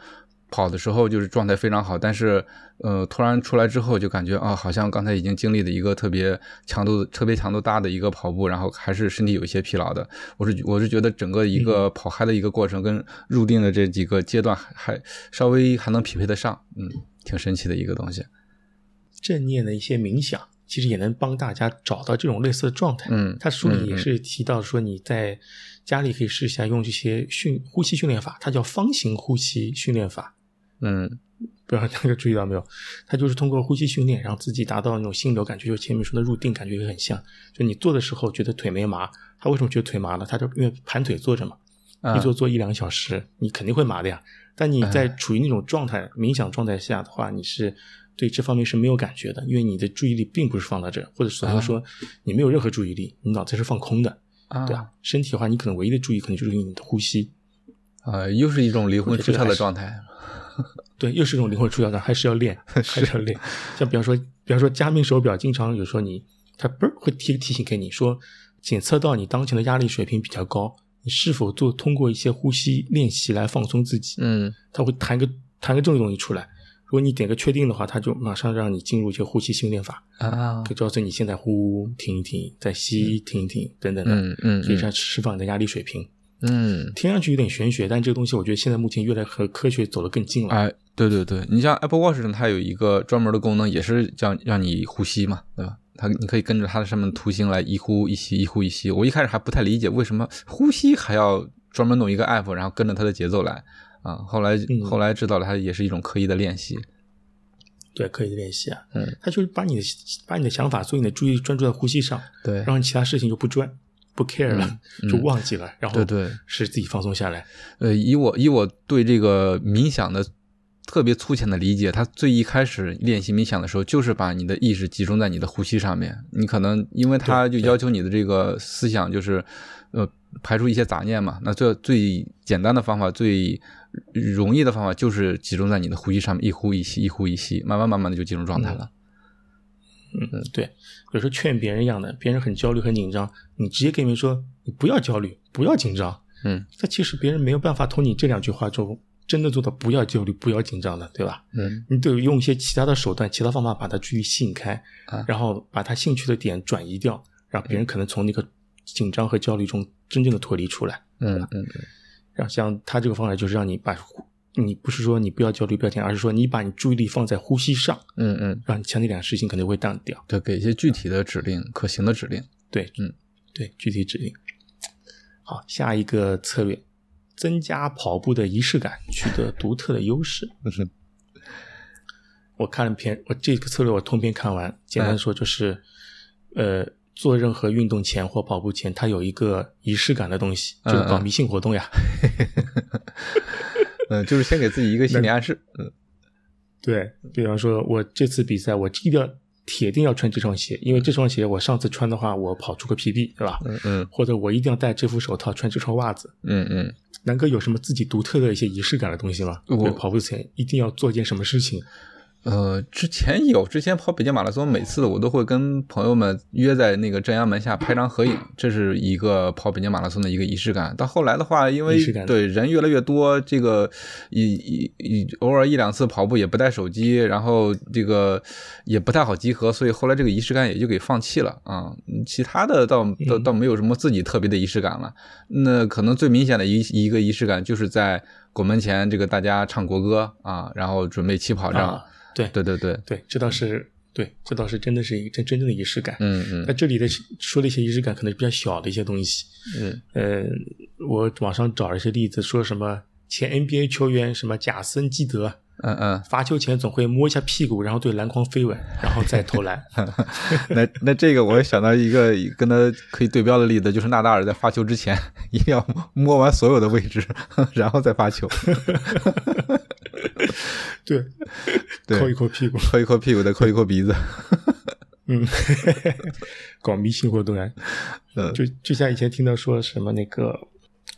跑的时候就是状态非常好，但是呃突然出来之后就感觉啊，好像刚才已经经历了一个特别强度、特别强度大的一个跑步，然后还是身体有一些疲劳的。我是我是觉得整个一个跑嗨的一个过程跟入定的这几个阶段还还稍微还能匹配得上，嗯，挺神奇的一个东西。正念的一些冥想，其实也能帮大家找到这种类似的状态。嗯他书里也是提到说，你在家里可以试一下用这些训呼吸训练法，它叫方形呼吸训练法。嗯不知道大家注意到没有？它就是通过呼吸训练，让自己达到那种心流感觉，就前面说的入定感觉也很像。就你做的时候觉得腿没麻，他为什么觉得腿麻呢？他就因为盘腿坐着嘛，啊一坐坐一两个小时，你肯定会麻的呀。但你在处于那种状态、冥想状态下的话，你是对这方面是没有感觉的，因为你的注意力并不是放在这，或者所谓说你没有任何注意力，你脑子是放空的，啊对啊。身体的话，你可能唯一的注意可能就是你的呼吸，啊，又是一种灵魂出窍的状态。对，又是一种灵魂出窍的，还是要练，还是要练。像比方说，比方说加密手表，经常有时候你它不是会提提醒给你说，检测到你当前的压力水平比较高，你是否做通过一些呼吸练习来放松自己？嗯它会弹个弹个这种东西出来。如果你点个确定的话，它就马上让你进入一些呼吸训练法，啊可以告诉你现在呼停一停，再吸停一停等等的，嗯嗯可以这样释放你的压力水平。嗯。听上去有点玄学，但这个东西我觉得现在目前越来和科学走得更近了。哎，对对对，你像 Apple Watch 上，它有一个专门的功能，也是叫让你呼吸嘛，对吧？它你可以跟着它的上面的图形来一呼一吸，一呼一吸。我一开始还不太理解为什么呼吸还要专门弄一个 app，然后跟着它的节奏来啊。后来、嗯后来知道了，它也是一种刻意的练习。对，刻意的练习啊。嗯，它就是把你的把你的想法，所以你的注意专注在呼吸上，对然后你其他事情就不专不 care 了，嗯就忘记了，然后对对使自己放松下来。呃，以我以我对这个冥想的特别粗浅的理解，它最一开始练习冥想的时候，就是把你的意识集中在你的呼吸上面。你可能因为它就要求你的这个思想就是呃排除一些杂念嘛。那最最简单的方法，最容易的方法就是集中在你的呼吸上面，一呼一吸，一呼一吸，慢慢慢慢的就进入状态了。嗯，对，有时候劝别人一样的，别人很焦虑很紧张，你直接跟别人说你不要焦虑，不要紧张。嗯那其实别人没有办法从你这两句话中真的做到不要焦虑、不要紧张的，对吧？嗯你得用一些其他的手段、其他方法把他注意吸引开，啊然后把他兴趣的点转移掉，让别人可能从那个紧张和焦虑中真正的脱离出来。嗯嗯然后像他这个方法就是让你把呼，你不是说你不要焦虑、不要紧张，而是说你把你注意力放在呼吸上，嗯嗯，让你其他那两个事情可能会淡掉。对，给一些具体的指令，可行的指令。对，嗯，对，具体指令。好，下一个策略，增加跑步的仪式感，取得独特的优势。我看了篇，我这个策略我通篇看完，简单说就是，呃，做任何运动前或跑步前，它有一个仪式感的东西，就是搞嗯嗯迷信活动呀。嗯，就是先给自己一个心理暗示。嗯对，比方说，我这次比赛，我一定要铁定要穿这双鞋，因为这双鞋我上次穿的话，我跑出个 PB，对吧？嗯嗯或者我一定要戴这副手套，穿这双袜子。嗯嗯，南哥有什么自己独特的一些仪式感的东西吗？我对跑步前一定要做一件什么事情？呃，之前有，之前跑北京马拉松，每次我都会跟朋友们约在那个正阳门下拍张合影，这是一个跑北京马拉松的一个仪式感。到后来的话，因为对人越来越多，这个一一一偶尔一两次跑步也不带手机，然后这个也不太好集合，所以后来这个仪式感也就给放弃了啊。嗯其他的倒倒倒没有什么自己特别的仪式感了。那可能最明显的一一个仪式感就是在拱门前，这个大家唱国歌啊，然后准备起跑这样。啊，对对对对，对，这倒是对，这倒是真的是一真真正的仪式感。嗯嗯那这里的说的一些仪式感，可能是比较小的一些东西。嗯呃，我网上找了一些例子，说什么前 NBA 球员什么贾森基德嗯嗯，罚球前总会摸一下屁股，然后对篮筐飞吻，然后再投篮。那那这个我也想到一个跟他可以对标的例子，就是纳达尔在发球之前 一定要摸完所有的位置，然后再发球，对，对抠一抠屁股。抠一抠屁股，再抠一抠鼻子。嗯，搞迷信活动啊，嗯就就像以前听到说什么那个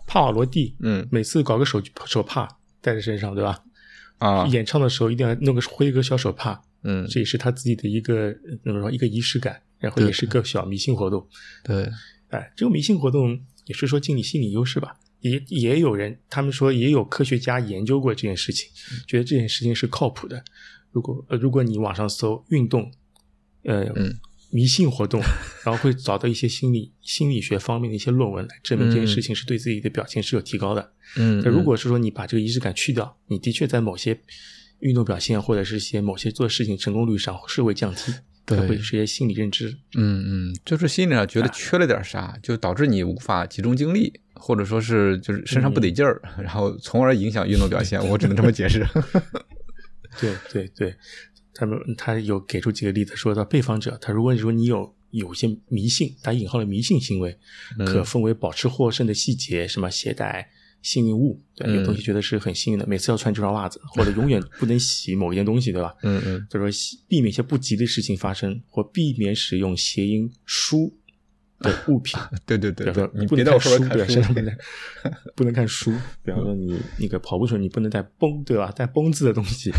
帕瓦罗蒂，嗯每次搞个手手帕带在身上，对吧？啊演唱的时候一定要弄个挥个小手帕，嗯这也是他自己的一个呃怎么说一个仪式感，然后也是个小迷信活动。对哎，这个迷信活动也是说建立心理优势吧。也也有人，他们说也有科学家研究过这件事情，觉得这件事情是靠谱的。如果呃，如果你网上搜运动，呃，嗯迷信活动，然后会找到一些心理心理学方面的一些论文来证明这件事情是对自己的表现是有提高的。嗯，那如果是说你把这个仪式感去掉，你的确在某些运动表现或者是一些某些做事情成功率上是会降低，对会是一些心理认知。嗯嗯，就是心理上觉得缺了点啥，就导致你无法集中精力，或者说是就是身上不得劲儿，然后从而影响运动表现。我只能这么解释。对对对，他们他有给出几个例子，说到被访者，他如果说你有有些迷信（打引号的迷信行为），嗯可分为保持获胜的细节，什么携带幸运物，对，有嗯东西觉得是很幸运的，每次要穿这双袜子，或者永远不能洗某一件东西，对吧？嗯嗯就说避免一些不吉利的事情发生，或避免使用谐音“书”的物品。对对对你不能看书，对身上不能不能看书。比方说，你那个跑步时候，你不能带“崩”，对吧？带“崩”字的东西。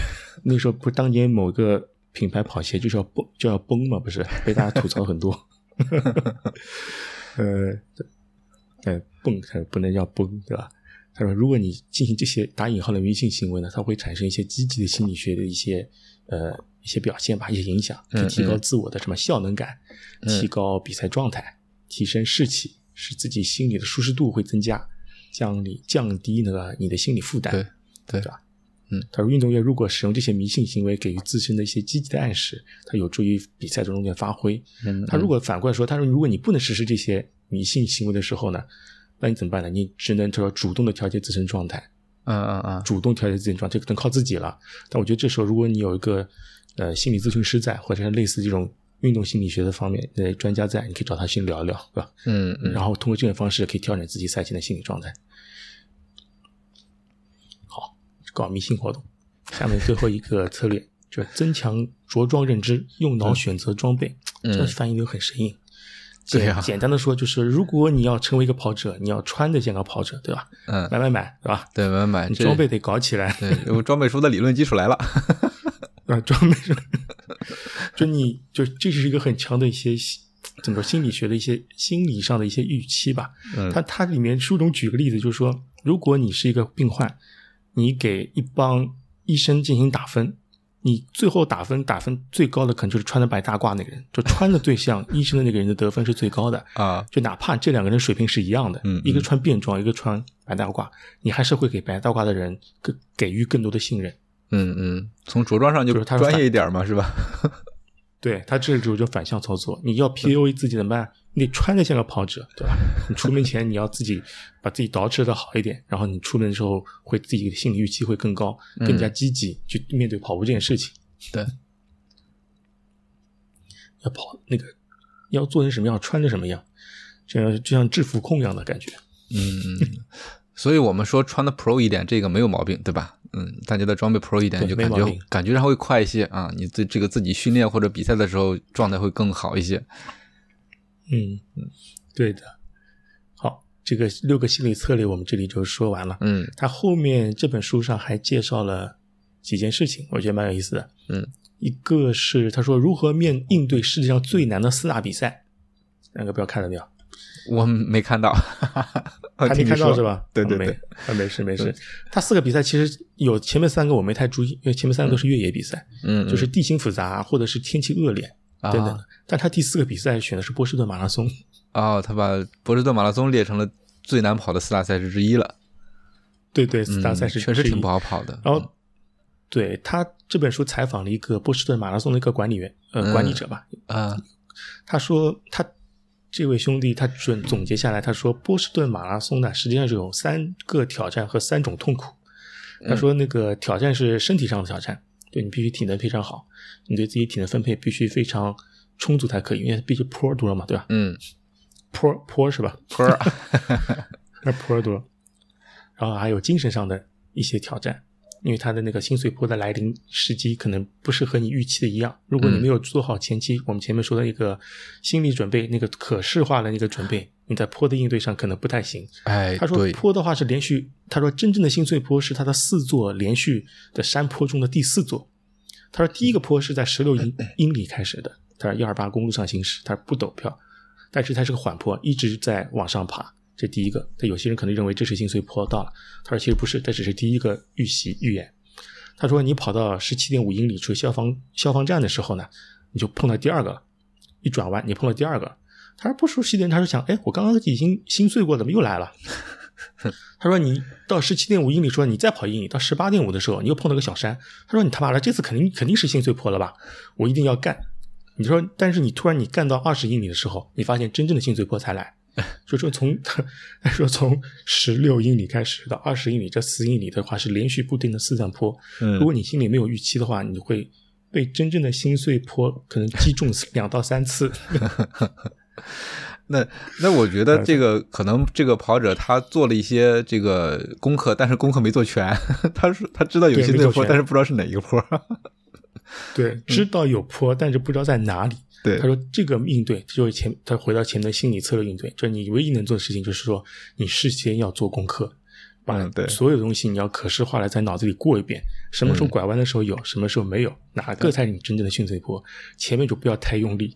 那时候不，当年某个品牌跑鞋就是要崩，就要崩嘛，不是？被大家吐槽很多。呃，对呃，蹦它不能叫崩，对吧？他说，如果你进行这些打引号的迷信行为呢，它会产生一些积极的心理学的一些呃一些表现吧，一些影响，可以提高自我的什么效能感，嗯提高比赛状态，提升士气，使自己心理的舒适度会增加，降低降低那个你的心理负担。对对对吧？嗯，他说运动员如果使用这些迷信行为给予自身的一些积极的暗示，它有助于比赛中的发挥。嗯他如果反过来说，他说如果你不能实施这些迷信行为的时候呢，那你怎么办呢？你只能说主动的调节自身状态，嗯嗯嗯主动调节自己状态，这个能靠自己了。但我觉得这时候如果你有一个呃心理咨询师在，或者是类似这种运动心理学的方面的专家在，你可以找他先聊一聊，对吧？嗯嗯，然后通过这种方式可以调整自己赛前的心理状态。好，搞迷信活动。下面最后一个策略就是增强着装认知，用脑选择装备。嗯这翻译的很生硬。对呀简单的说就是，如果你要成为一个跑者，你要穿的像个跑者，对吧？嗯买买买，对吧？对买买买你装备得搞起来。对我装备书的理论基础来了。啊，装备上，就你就这是一个很强的一些怎么说心理学的一些心理上的一些预期吧。嗯它它里面书中举个例子，就是说，如果你是一个病患，你给一帮医生进行打分，你最后打分打分最高的可能就是穿的白大褂那个人，就穿的最像 医生的那个人的得分是最高的。啊，就哪怕这两个人水平是一样的，嗯一个穿便装，一个穿白大褂，你还是会给白大褂的人给给予更多的信任。嗯嗯，从着装上就就是他专业一点嘛，是吧？对他这时候就反向操作，你要 PUA 自己怎么办？你得穿的像个跑者，对吧？你出门前你要自己把自己捯饬的好一点，然后你出门的时候会自己的心理预期会更高，更加积极去面对跑步这件事情。对，要跑那个要做成什么样，穿成什么样，这样就像制服控一样的感觉。嗯，所以我们说穿的 Pro 一点，这个没有毛病，对吧？嗯，大家的装备 Pro 一点，就感觉感觉上会快一些啊。你自这个自己训练或者比赛的时候，状态会更好一些。嗯嗯，对的。好，这个六个心理策略我们这里就说完了。嗯他后面这本书上还介绍了几件事情，我觉得蛮有意思的。嗯，一个是他说如何面应对世界上最难的四大比赛，那个不知道看了没有？我没看到，还没看到是吧？对对对没啊，没事没事。他四个比赛其实有前面三个我没太注意，因为前面三个都是越野比赛，嗯，就是地形复杂或者是天气恶劣啊等等。但他第四个比赛选的是波士顿马拉松，哦，他把波士顿马拉松列成了最难跑的四大赛事之一了。对对，四大赛事嗯确实挺不好跑的。然后，对他这本书采访了一个波士顿马拉松的一个管理员，呃，嗯管理者吧。啊，他说，他这位兄弟他准总结下来，他说波士顿马拉松呢，实际上是有三个挑战和三种痛苦。他说，那个挑战是身体上的挑战，对你必须体能非常好，你对自己体能分配必须非常充足才可以，因为毕竟坡多嘛，对吧？嗯，坡坡是吧？坡儿 那坡多，然后还有精神上的一些挑战，因为它的那个心碎坡的来临时机可能不是和你预期的一样。如果你没有做好前期、我们前面说的一个心理准备，那个可视化的那个准备，你在坡的应对上可能不太行。哎，他说，坡的话是连续，他说真正的心碎坡是他的四座连续的山坡中的第四座。他说第一个坡是在十六英英里开始的，他说幺二八公路上行驶，他不陡峭，但是它是个缓坡，一直在往上爬。这第一个，但有些人可能认为这是心碎坡到了，他说其实不是，这只是第一个预习预演。他说你跑到十七点五英里处消防消防站的时候呢，你就碰到第二个了，一转弯你碰到第二个。他说不熟悉的人，他说想，哎，我刚刚已经心碎过，怎么又来了？他说你到十七点五英里，说你再跑一英里，到十八点五的时候，你又碰到个小山。他说你他妈的这次肯定肯定是心碎坡了吧？我一定要干。你说，但是你突然你干到二十英里的时候，你发现真正的心碎坡才来。就说从他 说从十六英里开始到二十英里，这四英里的话是连续不定的四段坡。嗯如果你心里没有预期的话，你会被真正的心碎坡可能击中两到三次。那那我觉得这个可能这个跑者他做了一些这个功课，但是功课没做全。他说他知道有对些那坡，但是不知道是哪一个坡。对，知道有坡，但是不知道在哪里。对他说这个应对就是前，他回到前面的心理策略应对，就是你唯一能做的事情就是说，你事先要做功课，把所有东西你要可视化来在脑子里过一遍，什么时候拐弯的时候有，什么时候没有，哪个才是你真正的心碎坡，前面就不要太用力。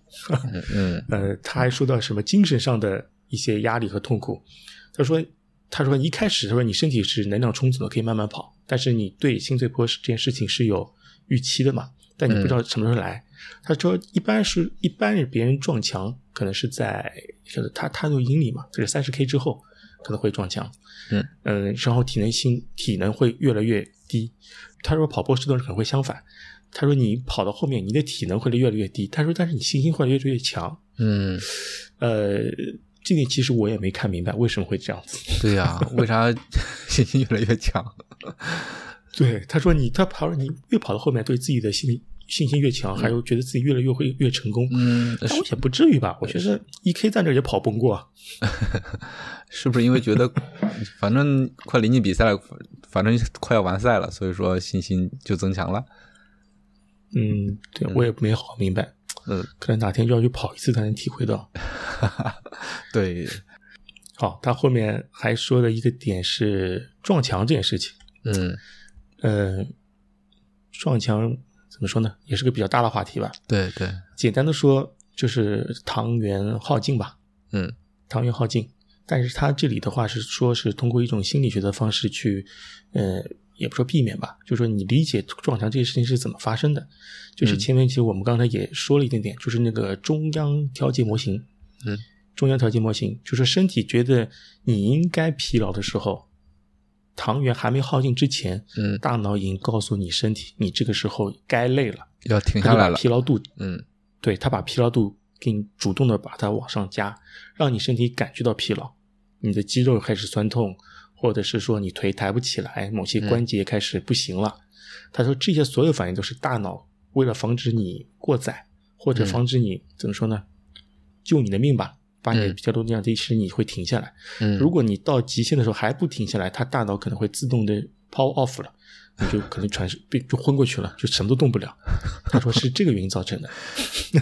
嗯 呃，他还说到什么精神上的一些压力和痛苦。他说，他说一开始他说你身体是能量充足的，可以慢慢跑，但是你对心碎坡这件事情是有预期的嘛，但你不知道什么时候来。他说一般是一般是别人撞墙，可能是在就是他他有英里嘛，就是三十 K 之后可能会撞墙。嗯嗯，然后体能性体能会越来越低。他说跑波士顿可能会相反。他说你跑到后面，你的体能会越来越低。他说，但是你信心会越来越强。嗯，呃，这点其实我也没看明白为什么会这样子。对呀、为啥信心越来越强？对，他说你他跑你越跑到后面，对自己的信心信心越强，还有觉得自己越来越会越成功。嗯，但我也不至于吧？我觉得 E K 在这也跑崩过。是不是因为觉得 反正快临近比赛了，反正快要完赛了，所以说信心就增强了？嗯，对我也没好明白。嗯，可能哪天就要去跑一次才能体会到。对，好，他后面还说的一个点是撞墙这件事情。嗯，呃，撞墙怎么说呢？也是个比较大的话题吧。对对，简单的说，就是糖原耗尽吧。嗯糖原耗尽。但是他这里的话是说是通过一种心理学的方式去，呃，也不说避免吧，就说你理解撞墙这件事情是怎么发生的。就是前面其实我们刚才也说了一点点，就是那个中央调节模型。嗯，中央调节模型就是身体觉得你应该疲劳的时候，糖原还没耗尽之前，嗯，大脑已经告诉你身体，你这个时候该累了，要停下来了。疲劳度嗯。对他把疲劳度给你主动的把它往上加，让你身体感觉到疲劳，你的肌肉开始酸痛，或者是说你腿抬不起来，某些关节开始不行了。他说这些所有反应都是大脑为了防止你过载，或者防止你怎么说呢，救你的命吧，把你的疲劳度降低，使你会停下来。嗯，如果你到极限的时候还不停下来，他大脑可能会自动的 power off 了。你就可能传被就昏过去了，就什么都动不了。他说是这个原因造成的。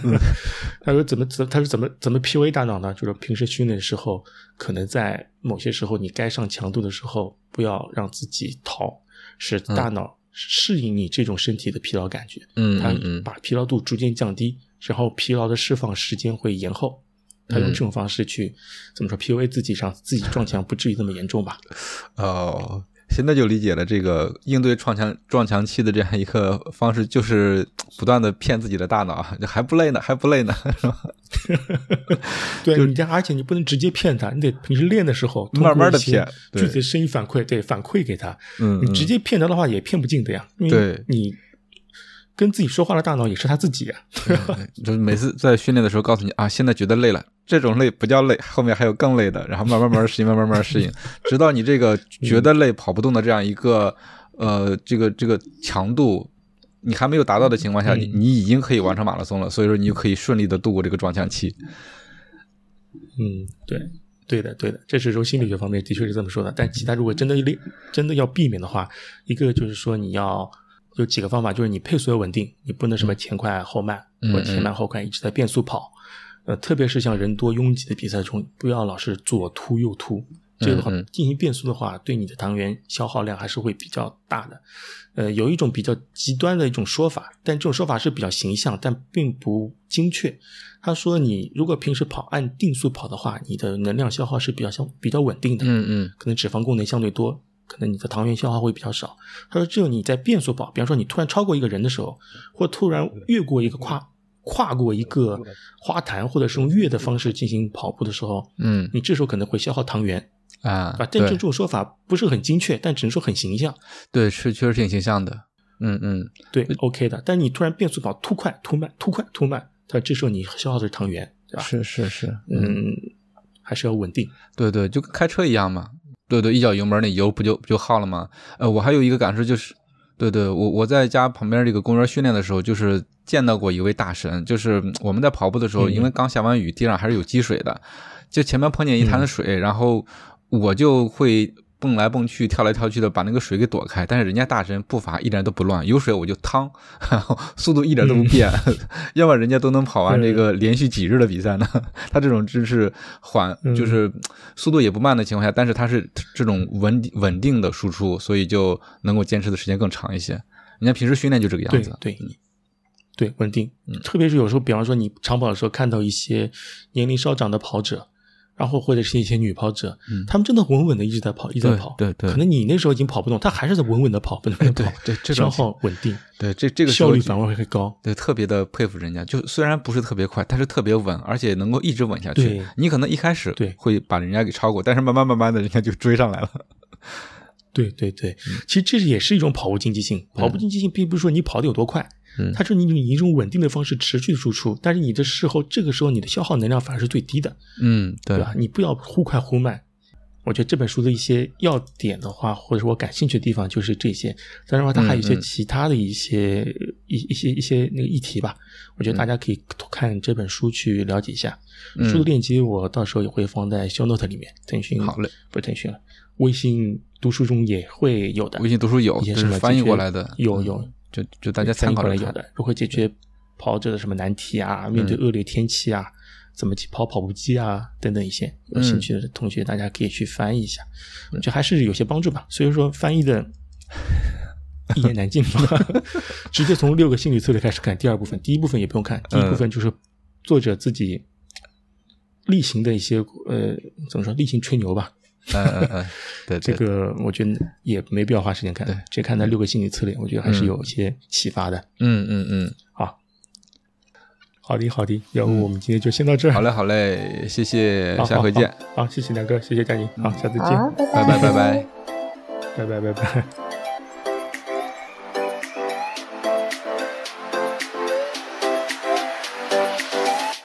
他说怎么怎他说怎么怎么 PUA 大脑呢？就是平时训练的时候，可能在某些时候你该上强度的时候，不要让自己逃，使大脑适应你这种身体的疲劳感觉。嗯他把疲劳度逐渐降低，然后疲劳的释放时间会延后。他用这种方式去怎么说 PUA 自己，让自己撞墙不至于那么严重吧？哦。现在就理解了这个应对撞墙撞墙期的这样一个方式，就是不断的骗自己的大脑，还不累呢，还不累呢，是吧？对，你这而且你不能直接骗他，你得平时练的时候慢慢的骗，具体的声音反馈，对，反馈给他。嗯，你直接骗他的话也骗不进的呀。对，你跟自己说话的大脑也是他自己呀。就是每次在训练的时候告诉你啊，现在觉得累了。这种累不叫累，后面还有更累的，然后慢慢慢慢适应，慢慢慢慢适应，直到你这个觉得累、跑不动的这样一个呃，这个这个强度，你还没有达到的情况下，你你已经可以完成马拉松了，所以说你就可以顺利的度过这个撞墙期。嗯，对，对的，对的，这是从心理学方面的确是这么说的。但其他如果真的累，真的要避免的话，一个就是说你要有几个方法，就是你配速要稳定，你不能什么前快后慢，或前慢后快一直在变速跑。呃，特别是像人多拥挤的比赛中，不要老是左突右突，这个的话进行变速的话，对你的糖原消耗量还是会比较大的。呃，有一种比较极端的一种说法，但这种说法是比较形象，但并不精确。他说，你如果平时跑按定速跑的话，你的能量消耗是比较相比较稳定的，嗯嗯，可能脂肪功能相对多，可能你的糖原消耗会比较少。他说，只有你在变速跑，比方说你突然超过一个人的时候，或突然越过一个跨。跨过一个花坛，或者是用跃的方式进行跑步的时候，嗯，你这时候可能会消耗糖原啊，啊。但这种说法不是很精确，但只能说很形象。对，是确实挺形象的。嗯嗯，对，OK 的。但你突然变速跑，突快突慢，突快突慢，它这时候你消耗的是糖原，对吧？是是是，嗯，还是要稳定。对对，就跟开车一样嘛。对对，一脚油门，那油不就不就耗了吗？呃，我还有一个感受就是。对对，我我在家旁边这个公园训练的时候，就是见到过一位大神，就是我们在跑步的时候，因为刚下完雨，地上还是有积水的，就前面碰见一滩水，然后我就会蹦来蹦去、跳来跳去的把那个水给躲开，但是人家大神步伐一点都不乱，有水我就趟，速度一点都不变，要不然人家都能跑完这个连续几日的比赛呢。他这种就是缓，就是速度也不慢的情况下，但是他是这种稳稳定的输出，所以就能够坚持的时间更长一些。人家平时训练就这个样子，对对，稳定。特别是有时候，比方说你长跑的时候，看到一些年龄稍长的跑者。然后或者是一些女跑者，他们真的稳稳的一直在跑，一直在跑。对对，可能你那时候已经跑不动，他还是在稳稳的跑，不能对对，消耗稳定。对，这这个效率反而会高。对，特别的佩服人家，就虽然不是特别快，但是特别稳，而且能够一直稳下去。你可能一开始对会把人家给超过，但是慢慢慢慢的，人家就追上来了。对对对，其实这也是一种跑步经济性。跑步经济性并不是说你跑的有多快。它是你以一种稳定的方式持续输出，但是你的事后这个时候你的消耗能量反而是最低的，嗯，对吧？你不要忽快忽慢。我觉得这本书的一些要点的话，或者说我感兴趣的地方就是这些。当然话，它还有一些其他的一些一一些一些那个议题吧。我觉得大家可以看这本书去了解一下。书的链接我到时候也会放在 show note 里面。腾讯好嘞，不是腾讯了，微信读书中也会有的。微信读书有，一些什么翻译过来的，有有。就就大家参考了有的如何解决跑者的什么难题啊？面对恶劣天气啊，怎么去跑跑步机啊？等等一些有兴趣的同学，大家可以去翻译一下，就还是有些帮助吧。所以说翻译的一言难尽嘛，直接从六个心理策略开始看。第二部分，第一部分也不用看，第一部分就是作者自己例行的一些呃，怎么说例行吹牛吧。嗯嗯嗯，对这个，我觉得也没必要花时间看，只看那六个心理策略，我觉得还是有一些启发的。嗯嗯嗯，好，好的好的，要不我们今天就先到这儿。好嘞好嘞，谢谢，下回见。好，谢谢梁哥，谢谢佳宁，好，下次见，拜拜拜拜。拜拜拜拜。